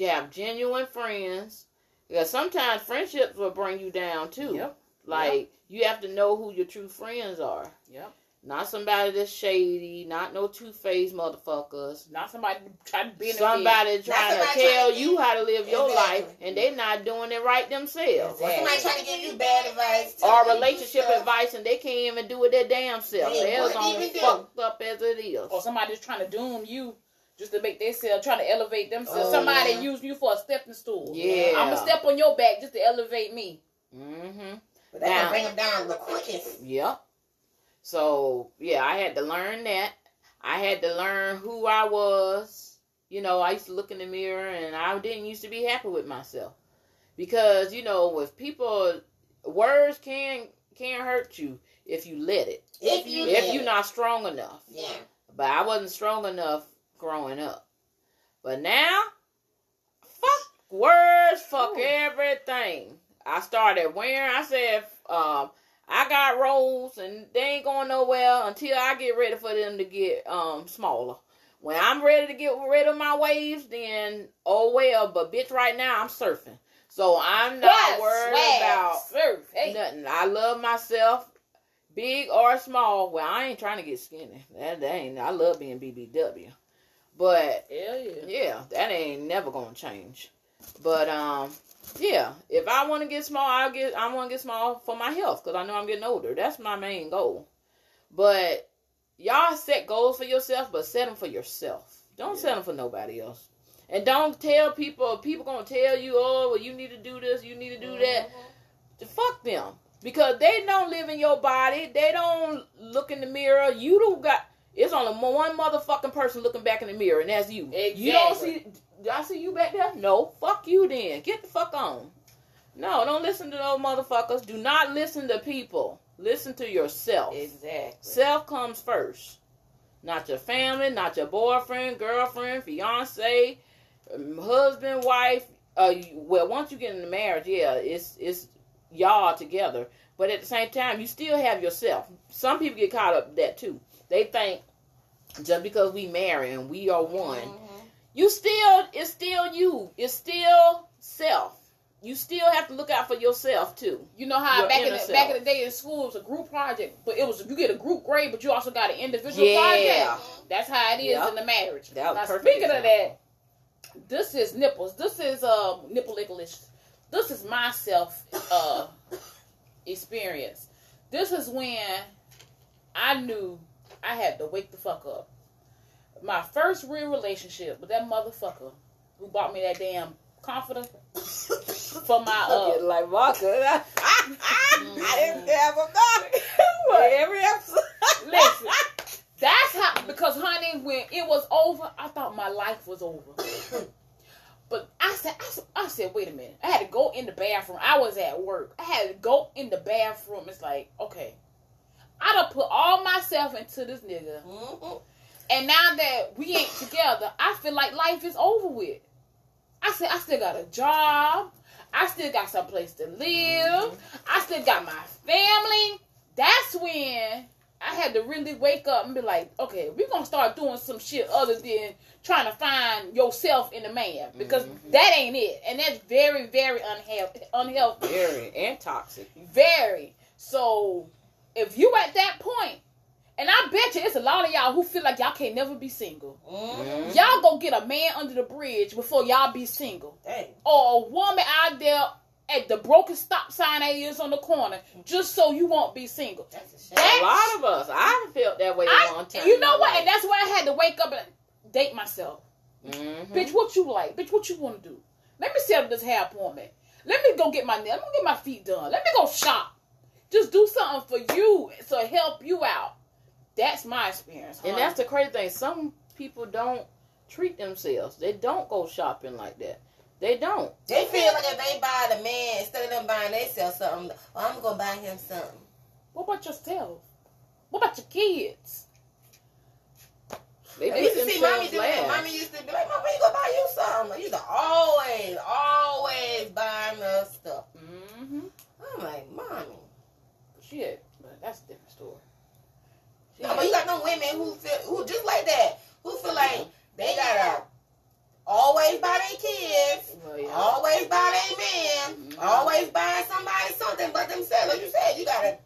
have genuine friends because sometimes friendships will bring you down too. Yep. Like you have to know who your true friends are. Yep. Not somebody that's shady. Not no two faced motherfuckers. Not somebody trying to be in the Somebody trying to tell trying to you how to live your Exactly. life and they're not doing it right themselves. Or somebody trying to give you bad advice. Or relationship advice and they can't even do it their damn self. Yeah, They're what on even do? fucked up as it is. or somebody just trying to doom you just to make themselves trying to elevate themselves. Oh, somebody yeah. using you for a stepping stool. Yeah. I'm gonna step on your back just to elevate me. Mm-hmm. But that Now- can bring them down the quickest. Yep. So yeah, I had to learn that. I had to learn who I was. You know, I used to look in the mirror and I didn't used to be happy with myself. Because, you know, with people words can can hurt you if you let it. If you If let you're it. not strong enough. Yeah. But I wasn't strong enough growing up. But now, fuck words, fuck Ooh. everything. I started wearing, I said, um, I got rolls and they ain't going nowhere until I get ready for them to get um smaller. When I'm ready to get rid of my waves, then oh well. But bitch, right now I'm surfing, so I'm not Yes, worried about surf. Hey, nothing. I love myself, big or small. Well, I ain't trying to get skinny. That, that ain't. I love being BBW, but yeah. yeah, that ain't never gonna change. But um, yeah, if I want to get small, I'll get. I want to get small for my health because I know I'm getting older. That's my main goal. But y'all set goals for yourself, but set them for yourself. Don't set them for nobody else. And don't tell people. People gonna tell you, oh, well, you need to do this, you need to do that. Fuck them because they don't live in your body. They don't look in the mirror. You don't got. It's only one motherfucking person looking back in the mirror, and that's you. You don't see. Do I see you back there? No. Fuck you then. Get the fuck on. No, don't listen to those motherfuckers. Do not listen to people. Listen to yourself. Exactly. Self comes first. Not your family, not your boyfriend, girlfriend, fiance, um, husband, wife. Uh, well, once you get into marriage, yeah, it's it's y'all together. But at the same time, you still have yourself. Some people get caught up that too. They think just because we marry and we are one, you still it's still you. It's still self. You still have to look out for yourself too. You know how Your back in the, self. back in the day in school it was a group project, but it was you get a group grade, but you also got an individual Yeah. project. That's how it is Yep. in the marriage. That now speaking of that, this is nipples. This is um nipple licorice. This is my self uh experience. This is when I knew I had to wake the fuck up. My first real relationship with that motherfucker who bought me that damn comforter for my uh like vodka. I didn't have a Every episode. Listen, that's how because honey, when it was over, I thought my life was over. but I said, I said, I said, wait a minute. I had to go in the bathroom. I was at work. I had to go in the bathroom. It's like, okay, I done put all myself into this nigga, Mhm. and now that we ain't together, I feel like life is over with. I said, I still got a job. I still got some place to live. I still got my family. That's when I had to really wake up and be like, okay, we're gonna start doing some shit other than trying to find yourself in a man because Mhm. that ain't it, and that's very, very unhealthy. Unhealthy, Very and toxic. very. So if you at that point, and I bet you it's a lot of y'all who feel like y'all can't never be single. Mhm. Y'all go get a man under the bridge before y'all be single Dang. or a woman out there at the broken stop sign that is on the corner just so you won't be single. That's a shame. A lot of us. I've felt that way I, long time. you know what? And that's why I had to wake up and date myself. mm-hmm. Bitch, what you like? Bitch, what you want to do? Let me set up this hair appointment. Let me go get my nails. Let me get my feet done. Let me go shop. Just do something for you to help you out. That's my experience. And that's the crazy thing. Some people don't treat themselves. They don't go shopping like that. They don't. They feel like if they buy the man instead of them buying themselves something, well, I'm gonna buy him something. what about yourself? What about your kids? They used to see mommy themselves do that. last. Mommy used to be like, "Mama, you gonna buy you something?" I used to always, always buying us stuff. Mm-hmm. I'm like, "Mommy." Shit, but that's a different story. No, but you got no women who feel who just like that, who feel like they gotta always buy their kids, Well, yeah. always buy their man, Mhm. always buy somebody something but themselves. Like you said, you gotta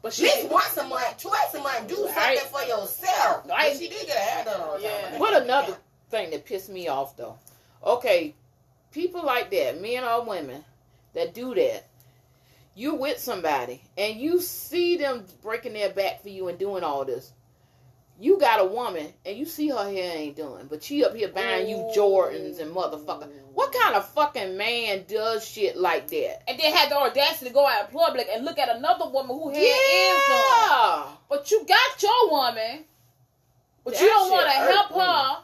But she, least once a month, twice a month, do something Right. for yourself. Right. But she did get her hair done all the Yeah. What another thing that pissed me off though? Okay, people like that, men or women, that do that. You with somebody and you see them breaking their back for you and doing all this. You got a woman and you see her hair ain't done, but she up here buying you Jordans and motherfucker. What kind of fucking man does shit like that? and then had the audacity to go out in public and look at another woman who hair is done. But you got your woman, but That you don't want to help me. her.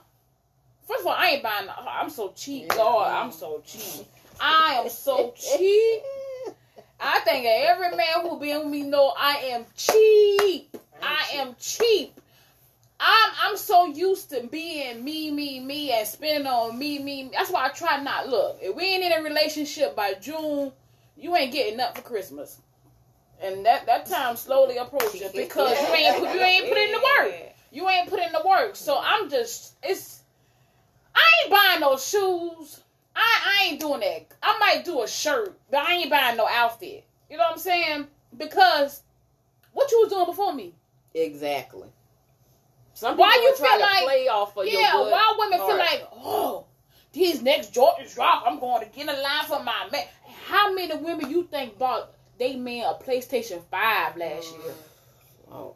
First of all, I ain't buying. I'm so cheap, Yeah. Lord. I'm so cheap. I am so cheap. I think every man who been with me know I am cheap. I am cheap. I'm I'm so used to being me, me, me, and spending on me, me. That's why I try not look. If we ain't in a relationship by June, you ain't getting nothing for Christmas. And that that time slowly approaching because you ain't put you ain't put in the work. You ain't put in the work. So I'm just it's I ain't buying no shoes. I, I ain't doing that. I might do a shirt, but I ain't buying no outfit. You know what I'm saying? Because what you was doing before me. Exactly. Some Why you feel to like- play off your yeah, good why women feel like, oh, these next Jordans drop, I'm going to get a line for my man. How many women you think bought they man a PlayStation 5 last year? Oh,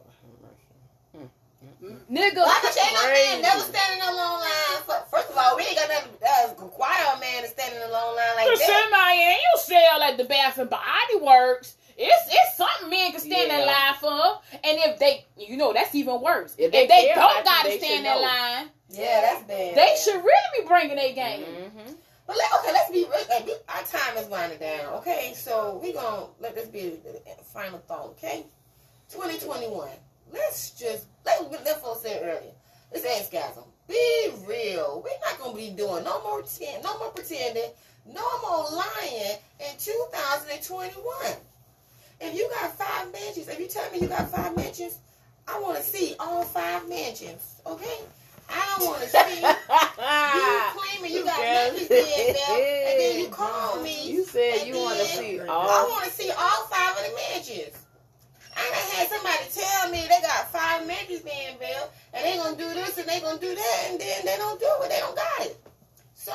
Nigga, Why could ain't no man never stand in a long line? For, first of all, we ain't got nothing uh, require a man to stand in a long line like To that. somebody, and you sell at the Bath and Body Works. It's it's something men can stand in line for, and if they, you know, that's even worse. If If they they, don't gotta they stand in line, Yeah, that's bad. they should really be bringing their game. hmm But let, okay, let's be real. like, we- Our time is winding down. Okay, so we gonna let this be the final thought. Okay, 2021. Let's just like let folks said earlier. Let's ask guys. Be real. We're not gonna be doing no more ten, no more pretending, no more lying in 2021. If you got five mansions, if you tell me you got five mansions, I want to see all five mansions. Okay, I don't want to see. You claiming you got being there, and then you call me. You said you want to see I all. want to see all five of the mansions. I done had somebody tell me they got five mansions being built, and they gonna do this and they gonna do that, and then they don't do it. They don't got it. So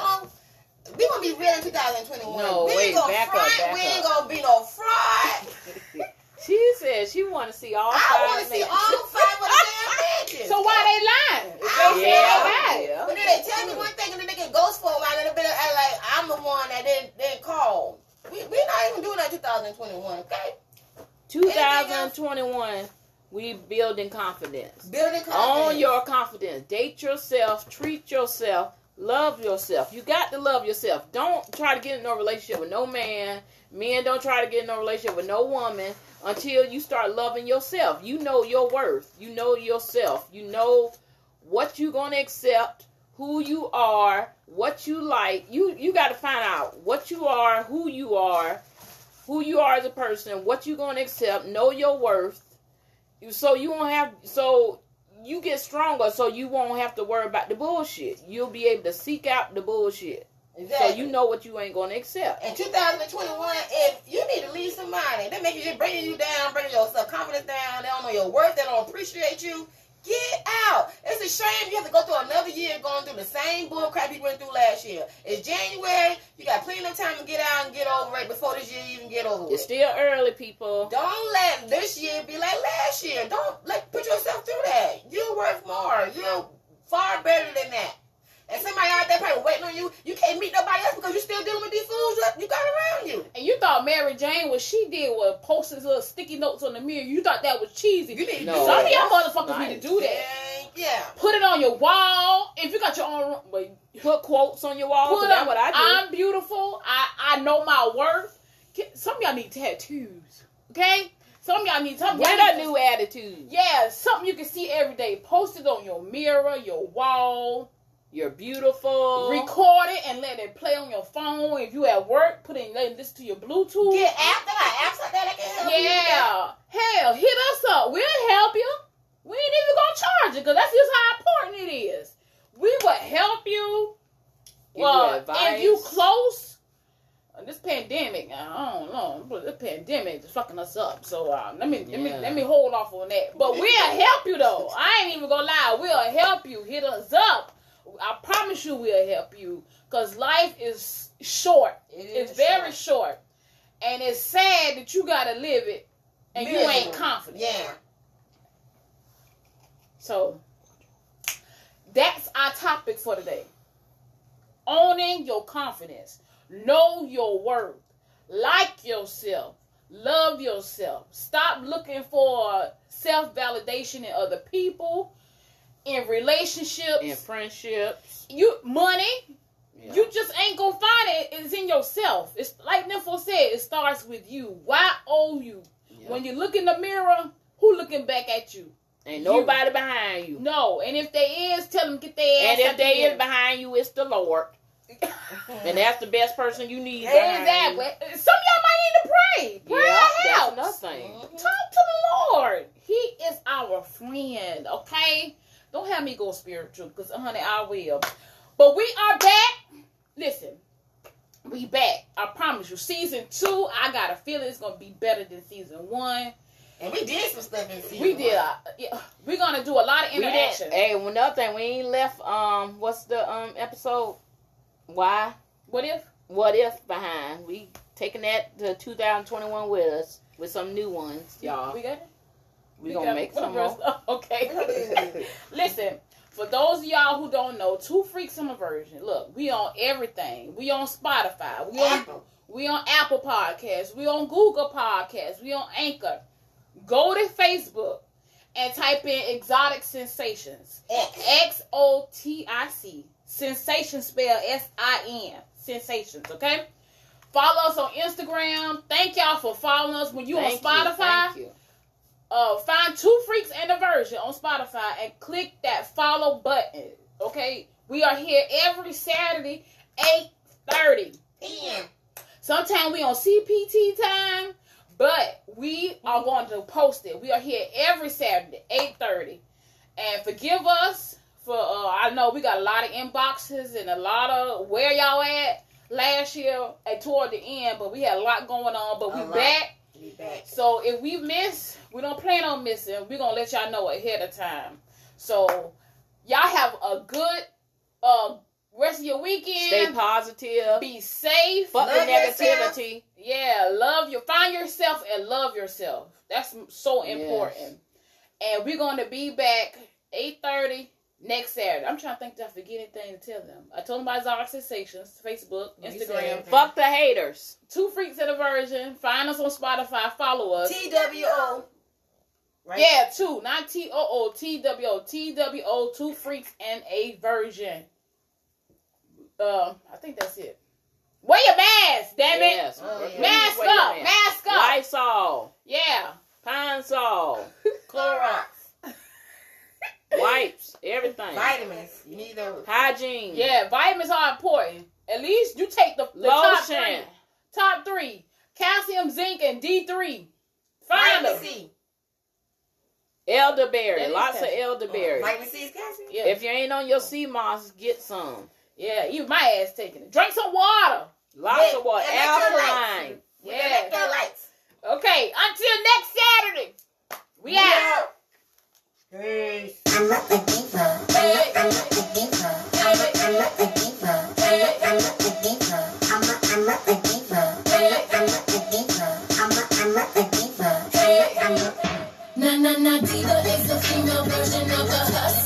we gonna be real in 2021. No, we wait, ain't gonna back up, back we ain't up. gonna be no fraud. She said she want to see all I five. want to see all five of the damn mansions. So why they lying? If they say they it. yeah. But then they tell me one thing and then they get ghost for a while and they be like, like I'm the one that didn't didn't call. We we not even doing that 2021, okay? 2021, we building confidence. Building confidence. Own your confidence. Date yourself. Treat yourself. Love yourself. You got to love yourself. Don't try to get in no relationship with no man. Men don't try to get in no relationship with no woman until you start loving yourself. You know your worth. You know yourself. You know what you're gonna accept, who you are, what you like. You you got to find out what you are, who you are, who you are as a person, what you're gonna accept. Know your worth. So you won't have so you get stronger so you won't have to worry about the bullshit. You'll be able to seek out the bullshit. Exactly. So you know what you ain't gonna accept. In 2021, if you need to leave somebody, they make you bringing you down, bringing your self confidence down. They don't know your worth. They don't appreciate you. Get out. It's a shame you have to go through another year going through the same bull crap you went through last year. It's January. You got plenty of time to get out and get over it before this year even get over with. It's still early, people. Don't let this year be like last year. Don't like put yourself through that. You're worth more. You're far better than that. And somebody out there everybody waiting on you. You can't meet nobody else because you're still dealing with these fools you, you got around you. And you thought Mary Jane, what she did was posted little sticky notes on the mirror. You thought that was cheesy. You need to No. Some of y'all motherfuckers nice. need to do that. Yeah, yeah. Put it on your wall. If you got your own room, but Put quotes on your wall. put so that's what I do. I'm beautiful. I, I know my worth. Get- Some of y'all need tattoos. Okay? Some of y'all need something. Get a new attitude. Yeah, something you can see every day. Post it on your mirror, your wall. You're beautiful. Record it and let it play on your phone. If you at work, put it let it listen to your Bluetooth. Get apps, they got apps like that that can help you. Yeah. Hell, hit us up. We'll help you. We ain't even gonna charge you because that's just how important it is. We will help you. Give well, you if you close, uh, this pandemic, I don't know, but this pandemic is fucking us up. So uh, let me let me let me hold off on that. But we'll help you though. I ain't even gonna lie. We'll help you. Hit us up. I promise you, we'll help you. Cause life is short. It It's very short. short. And it's sad that you gotta live it and you ain't confident. Yeah. So that's our topic for today. Owning your confidence. Know your worth. Like yourself. Love yourself. Stop looking for self validation in other people, in relationships. in friendships. you money, Yeah. you just ain't gonna find it. It's in yourself. It's like Nympho said, it starts with you. Why owe you? Yeah. When you look in the mirror, who looking back at you? Ain't you- nobody behind you. No. And if they is, tell them get their ass And if they is behind you, it's the Lord. And that's the best person you need. Exactly. you. Some of y'all might need to pray. Prayer Yeah, that's helps. another thing. Talk to the Lord. He is our friend, okay? Don't have me go spiritual because, honey, I will. But we are back. Listen, we back. I promise you. Season two, I got a feeling it's going to be better than season one. And we did some stuff in season We did. Uh, yeah, we're going to do a lot of interaction. Hey, another thing, we ain't left. Um, what's the um episode? Why? What if? What if behind? We taking that to 2021 with us with some new ones, y'all. We got it? We, We gonna make some verse- more. Okay. Listen, for those of y'all who don't know, Two Freaks on a Virgin. Look, we on everything. We on Spotify. We on Apple. we on Apple Podcasts. We on Google Podcasts. We on Anchor. Go to Facebook and type in Exotic Sensations. X O T I C. Sensation spell S I N. Sensations. Okay. Follow us on Instagram. Thank y'all for following us. When you Thank on you, Spotify, thank you. Uh, find Two Freaks and a Virgin on Spotify and click that follow button. Okay, we are here every Saturday, eight thirty. PM. Sometimes we on CPT time, but we are going to post it. We are here every Saturday, eight thirty, and forgive us for. Uh, I know we got a lot of inboxes and a lot of where y'all at last year and toward the end, but we had a lot going on. But we back. We back. So if we miss, we don't plan on missing. We're gonna let y'all know ahead of time. So y'all have a good uh rest of your weekend. Stay positive. Be safe. Fuck the Love yourself. negativity. Yeah, love you. Find yourself and love yourself. That's so Yes. important. And we're gonna be back eight thirty next Saturday. I'm trying to think if I forget anything to tell them. I told them about Exotic Sensations, Facebook, You said Instagram. Fuck the haters. Two Freaks and a Virgin. Find us on Spotify. Follow us. TWO. Right? Yeah, two, not T O O T W O T W O. Two freaks and a virgin. Um, I think that's it. Wear your mask, damn it. Yes. Oh, yeah. Mask Wear up, mask up. Lysol. Yeah. Pine Sol. Clorox. Wipes. Everything. Vitamins. You need those. Hygiene. Yeah, vitamins are important. At least you take the, the top three. Lotion. Top three. Calcium, zinc, and D3. Find Vitamin them. C. Elderberry. That is Lots of calcium. elderberry. Vitamin C is calcium. Yeah. If you ain't on your sea moss, get some. yeah, even my ass taking it. Drink some water. Lots With of water. electrolytes. Alkaline. Yeah. electrolytes. Okay, until next Saturday. We out. Peace. I'm not the diva. I'm not, I'm not the diva. I'm not, I'm not the diva. I'm not, I'm not the diva. I'm not, I'm not the diva. Na na na diva is the female version of a hustler,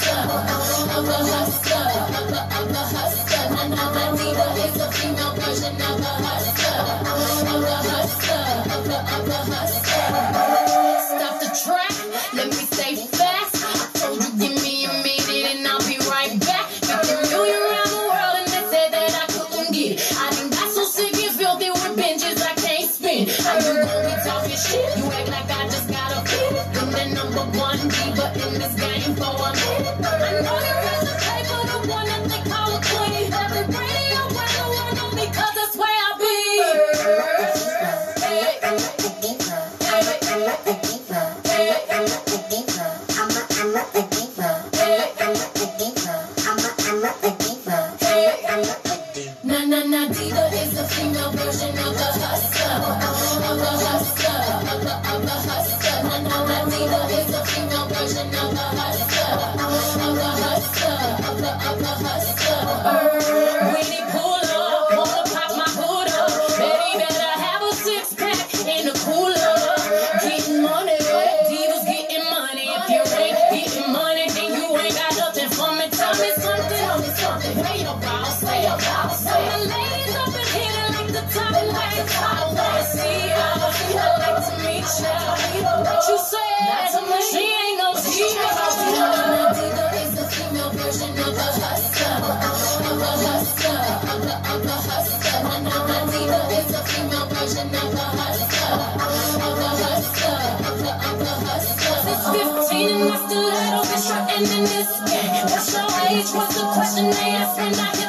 What's the question they ask when I